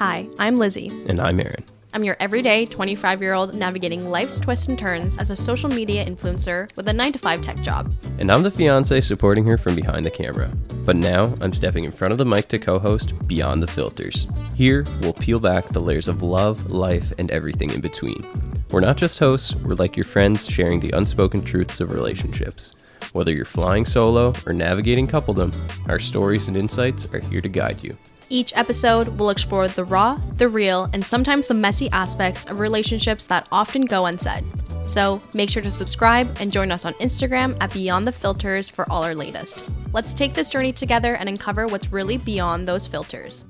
Hi, I'm Lizzie. And I'm Aaron. I'm your everyday 25 year old navigating life's twists and turns as a social media influencer with a 9 to 5 tech job. And I'm the fiance supporting her from behind the camera. But now I'm stepping in front of the mic to co host Beyond the Filters. Here, we'll peel back the layers of love, life, and everything in between. We're not just hosts, we're like your friends sharing the unspoken truths of relationships. Whether you're flying solo or navigating coupledom, our stories and insights are here to guide you. Each episode will explore the raw, the real, and sometimes the messy aspects of relationships that often go unsaid. So make sure to subscribe and join us on Instagram at Beyond the Filters for all our latest. Let's take this journey together and uncover what's really beyond those filters.